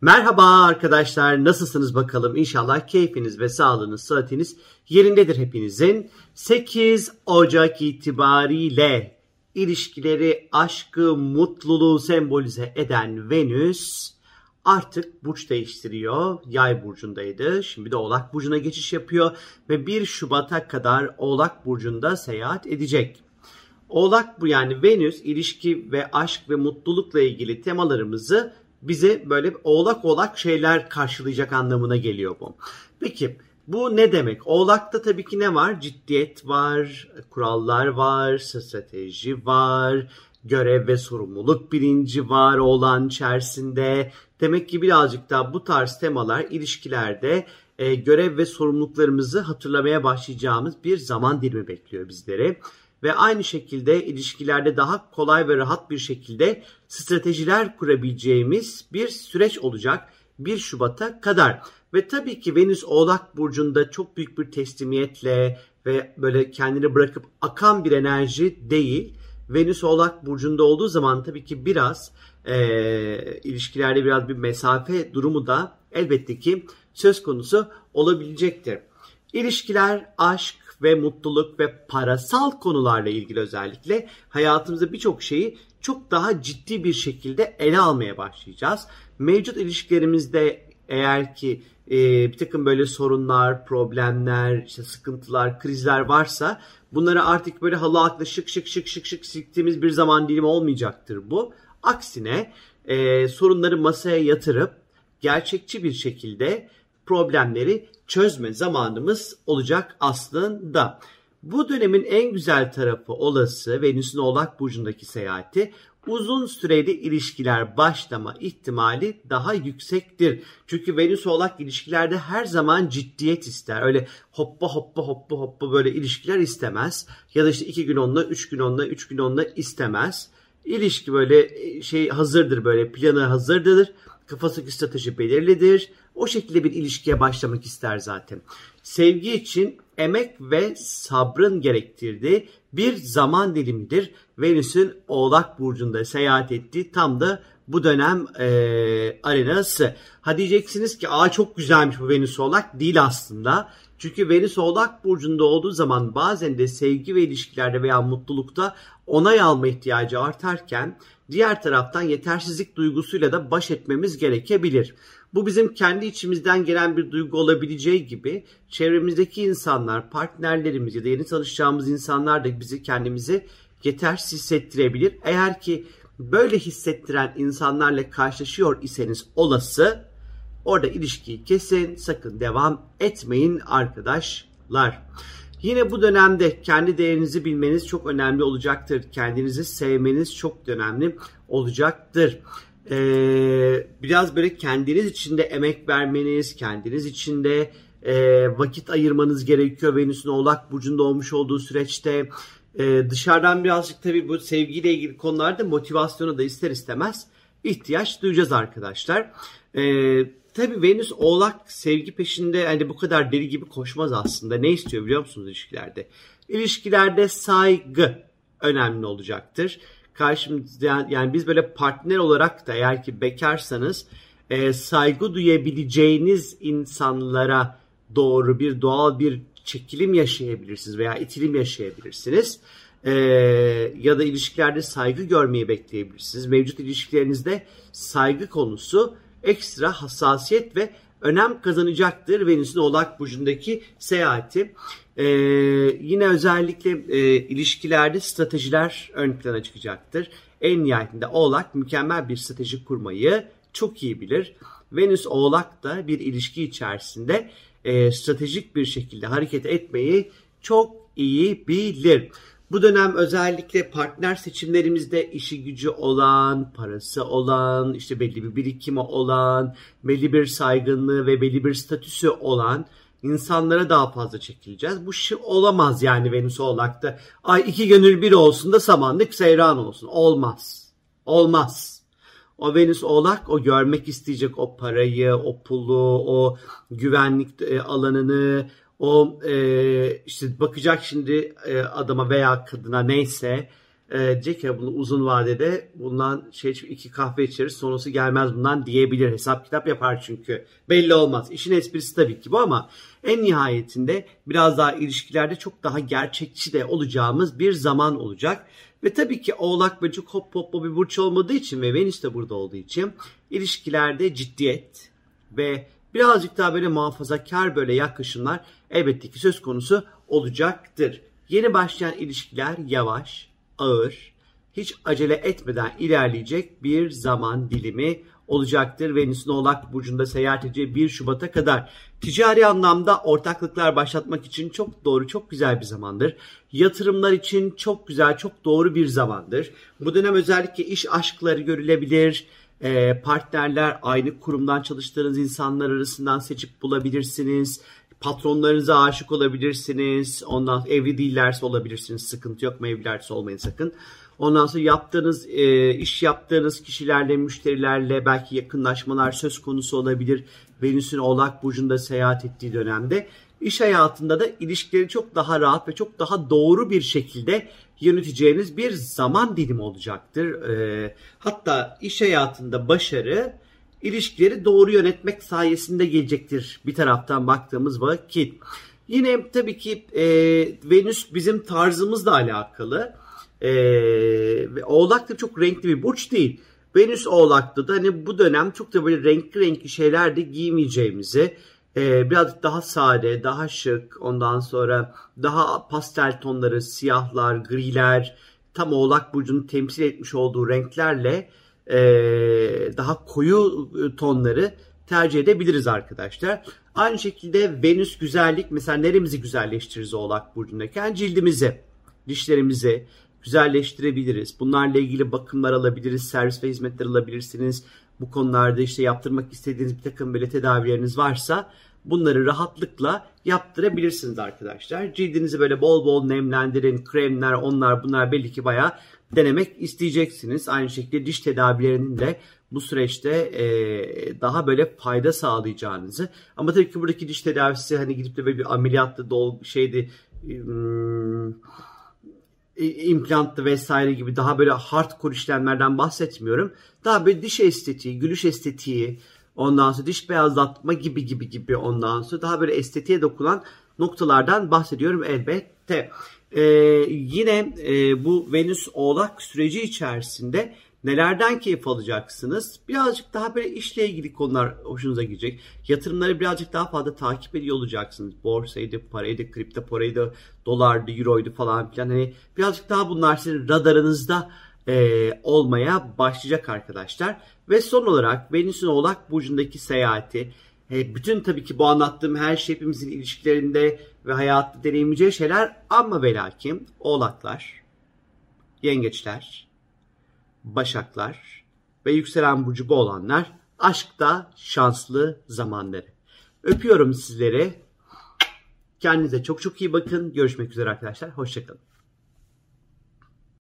Merhaba arkadaşlar nasılsınız bakalım İnşallah keyfiniz ve sağlığınız sıhhatiniz yerindedir hepinizin. 8 Ocak itibariyle ilişkileri, aşkı, mutluluğu sembolize eden Venüs artık burç değiştiriyor. Yay burcundaydı. Şimdi de Oğlak burcuna geçiş yapıyor ve 1 Şubat'a kadar Oğlak burcunda seyahat edecek. Oğlak bu yani Venüs ilişki ve aşk ve mutlulukla ilgili temalarımızı bize böyle oğlak oğlak şeyler karşılayacak anlamına geliyor bu. Peki bu ne demek? Oğlakta tabii ki ne var? Ciddiyet var, kurallar var, strateji var, görev ve sorumluluk bilinci var olan içerisinde. Demek ki birazcık daha bu tarz temalar ilişkilerde e, görev ve sorumluluklarımızı hatırlamaya başlayacağımız bir zaman dilimi bekliyor bizleri ve aynı şekilde ilişkilerde daha kolay ve rahat bir şekilde stratejiler kurabileceğimiz bir süreç olacak 1 Şubat'a kadar. Ve tabii ki Venüs Oğlak Burcu'nda çok büyük bir teslimiyetle ve böyle kendini bırakıp akan bir enerji değil. Venüs Oğlak Burcu'nda olduğu zaman tabii ki biraz e, ilişkilerde biraz bir mesafe durumu da elbette ki söz konusu olabilecektir. İlişkiler, aşk, ve mutluluk ve parasal konularla ilgili özellikle hayatımızda birçok şeyi çok daha ciddi bir şekilde ele almaya başlayacağız. Mevcut ilişkilerimizde eğer ki e, bir takım böyle sorunlar, problemler, işte sıkıntılar, krizler varsa bunları artık böyle halı akla şık şık şık şık şık siktiğimiz bir zaman dilimi olmayacaktır bu. Aksine e, sorunları masaya yatırıp gerçekçi bir şekilde problemleri çözme zamanımız olacak aslında. Bu dönemin en güzel tarafı olası Venüs'ün Oğlak Burcu'ndaki seyahati uzun süreli ilişkiler başlama ihtimali daha yüksektir. Çünkü Venüs Oğlak ilişkilerde her zaman ciddiyet ister. Öyle hoppa hoppa hoppa hoppa böyle ilişkiler istemez. Ya da işte iki gün onunla, üç gün onunla, üç gün onunla istemez. İlişki böyle şey hazırdır böyle planı hazırdır. Kafasındaki strateji belirlidir. O şekilde bir ilişkiye başlamak ister zaten. Sevgi için emek ve sabrın gerektirdiği bir zaman dilimidir. Venüs'ün Oğlak Burcu'nda seyahat ettiği tam da bu dönem e, arenası. Ha diyeceksiniz ki aa çok güzelmiş bu Venüs Oğlak. Değil aslında. Çünkü Venüs Oğlak Burcu'nda olduğu zaman bazen de sevgi ve ilişkilerde veya mutlulukta onay alma ihtiyacı artarken diğer taraftan yetersizlik duygusuyla da baş etmemiz gerekebilir. Bu bizim kendi içimizden gelen bir duygu olabileceği gibi çevremizdeki insanlar, partnerlerimiz ya da yeni tanışacağımız insanlar da bizi kendimizi yetersiz hissettirebilir. Eğer ki böyle hissettiren insanlarla karşılaşıyor iseniz olası orada ilişkiyi kesin sakın devam etmeyin arkadaşlar. Yine bu dönemde kendi değerinizi bilmeniz çok önemli olacaktır. Kendinizi sevmeniz çok önemli olacaktır. Ee, biraz böyle kendiniz için de emek vermeniz, kendiniz için de e, vakit ayırmanız gerekiyor. Venüs'ün Oğlak Burcu'nda olmuş olduğu süreçte e, dışarıdan birazcık tabii bu sevgiyle ilgili konularda motivasyona da ister istemez ihtiyaç duyacağız arkadaşlar. E, tabii Venüs Oğlak sevgi peşinde hani bu kadar deli gibi koşmaz aslında. Ne istiyor biliyor musunuz ilişkilerde? İlişkilerde saygı önemli olacaktır karşımızda yani biz böyle partner olarak da eğer ki bekarsanız e, saygı duyabileceğiniz insanlara doğru bir doğal bir çekilim yaşayabilirsiniz veya itilim yaşayabilirsiniz. E, ya da ilişkilerde saygı görmeyi bekleyebilirsiniz. Mevcut ilişkilerinizde saygı konusu ekstra hassasiyet ve önem kazanacaktır Venüs'ün Oğlak Burcu'ndaki seyahati. Ee, yine özellikle e, ilişkilerde stratejiler ön plana çıkacaktır. En nihayetinde Oğlak mükemmel bir strateji kurmayı çok iyi bilir. Venüs Oğlak da bir ilişki içerisinde e, stratejik bir şekilde hareket etmeyi çok iyi bilir. Bu dönem özellikle partner seçimlerimizde işi gücü olan, parası olan, işte belli bir birikimi olan, belli bir saygınlığı ve belli bir statüsü olan insanlara daha fazla çekileceğiz. Bu şey olamaz yani Venüs Oğlak'ta. Ay iki gönül bir olsun da samanlık seyran olsun. Olmaz. Olmaz. O Venüs Oğlak o görmek isteyecek o parayı, o pulu, o güvenlik e, alanını, o e, işte bakacak şimdi e, adama veya kadına neyse e, diyecek ya bunu uzun vadede bundan şey iki kahve içeriz sonrası gelmez bundan diyebilir. Hesap kitap yapar çünkü. Belli olmaz. İşin esprisi tabii ki bu ama en nihayetinde biraz daha ilişkilerde çok daha gerçekçi de olacağımız bir zaman olacak. Ve tabii ki Oğlak Böcek hop hop bir burç olmadığı için ve Venüs de burada olduğu için ilişkilerde ciddiyet ve birazcık daha böyle muhafazakar böyle yaklaşımlar elbette ki söz konusu olacaktır. Yeni başlayan ilişkiler yavaş, ağır, hiç acele etmeden ilerleyecek bir zaman dilimi olacaktır. Venüs'ün Oğlak Burcu'nda seyahat edeceği 1 Şubat'a kadar ticari anlamda ortaklıklar başlatmak için çok doğru, çok güzel bir zamandır. Yatırımlar için çok güzel, çok doğru bir zamandır. Bu dönem özellikle iş aşkları görülebilir. E, partnerler aynı kurumdan çalıştığınız insanlar arasından seçip bulabilirsiniz. Patronlarınıza aşık olabilirsiniz. Ondan evli değillerse olabilirsiniz. Sıkıntı yok mu evlilerse olmayın sakın. Ondan sonra yaptığınız e, iş yaptığınız kişilerle, müşterilerle belki yakınlaşmalar söz konusu olabilir. Venüs'ün Oğlak Burcu'nda seyahat ettiği dönemde. iş hayatında da ilişkileri çok daha rahat ve çok daha doğru bir şekilde yöneteceğiniz bir zaman dilimi olacaktır. E, hatta iş hayatında başarı ilişkileri doğru yönetmek sayesinde gelecektir bir taraftan baktığımız vakit. Yine tabii ki e, Venüs bizim tarzımızla alakalı. E, ve Oğlak da çok renkli bir burç değil. Venüs Oğlak'ta da hani bu dönem çok da böyle renkli renkli şeyler de giymeyeceğimizi e, birazcık daha sade, daha şık, ondan sonra daha pastel tonları, siyahlar, griler, tam Oğlak Burcu'nun temsil etmiş olduğu renklerle e, daha koyu e, tonları tercih edebiliriz arkadaşlar. Aynı şekilde Venüs güzellik mesela neremizi güzelleştiririz Oğlak Burcu'ndayken cildimizi, dişlerimizi güzelleştirebiliriz. Bunlarla ilgili bakımlar alabiliriz, servis ve hizmetler alabilirsiniz. Bu konularda işte yaptırmak istediğiniz bir takım böyle tedavileriniz varsa bunları rahatlıkla yaptırabilirsiniz arkadaşlar. Cildinizi böyle bol bol nemlendirin, kremler, onlar bunlar belli ki bayağı denemek isteyeceksiniz. Aynı şekilde diş tedavilerinin de bu süreçte e, daha böyle fayda sağlayacağınızı ama tabii ki buradaki diş tedavisi hani gidip de böyle bir ameliyatta dol şeydi hmm, implantlı vesaire gibi daha böyle hardcore işlemlerden bahsetmiyorum. Daha böyle diş estetiği, gülüş estetiği, ondan sonra diş beyazlatma gibi gibi gibi ondan sonra daha böyle estetiğe dokunan noktalardan bahsediyorum elbette. Ee, yine e, bu Venüs Oğlak süreci içerisinde nelerden keyif alacaksınız? Birazcık daha böyle işle ilgili konular hoşunuza gidecek. Yatırımları birazcık daha fazla takip ediyor olacaksınız. Borsaydı, paraydı, kripto paraydı, dolardı, euroydu falan filan. Hani birazcık daha bunlar sizin radarınızda e, olmaya başlayacak arkadaşlar. Ve son olarak Venüs'ün Oğlak Burcu'ndaki seyahati e, bütün tabii ki bu anlattığım her şey hepimizin ilişkilerinde ve hayatta deneyimleyeceği şeyler ama ve lakin oğlaklar, yengeçler, başaklar ve yükselen burcu bu olanlar aşkta şanslı zamanları. Öpüyorum sizleri. Kendinize çok çok iyi bakın. Görüşmek üzere arkadaşlar. Hoşçakalın.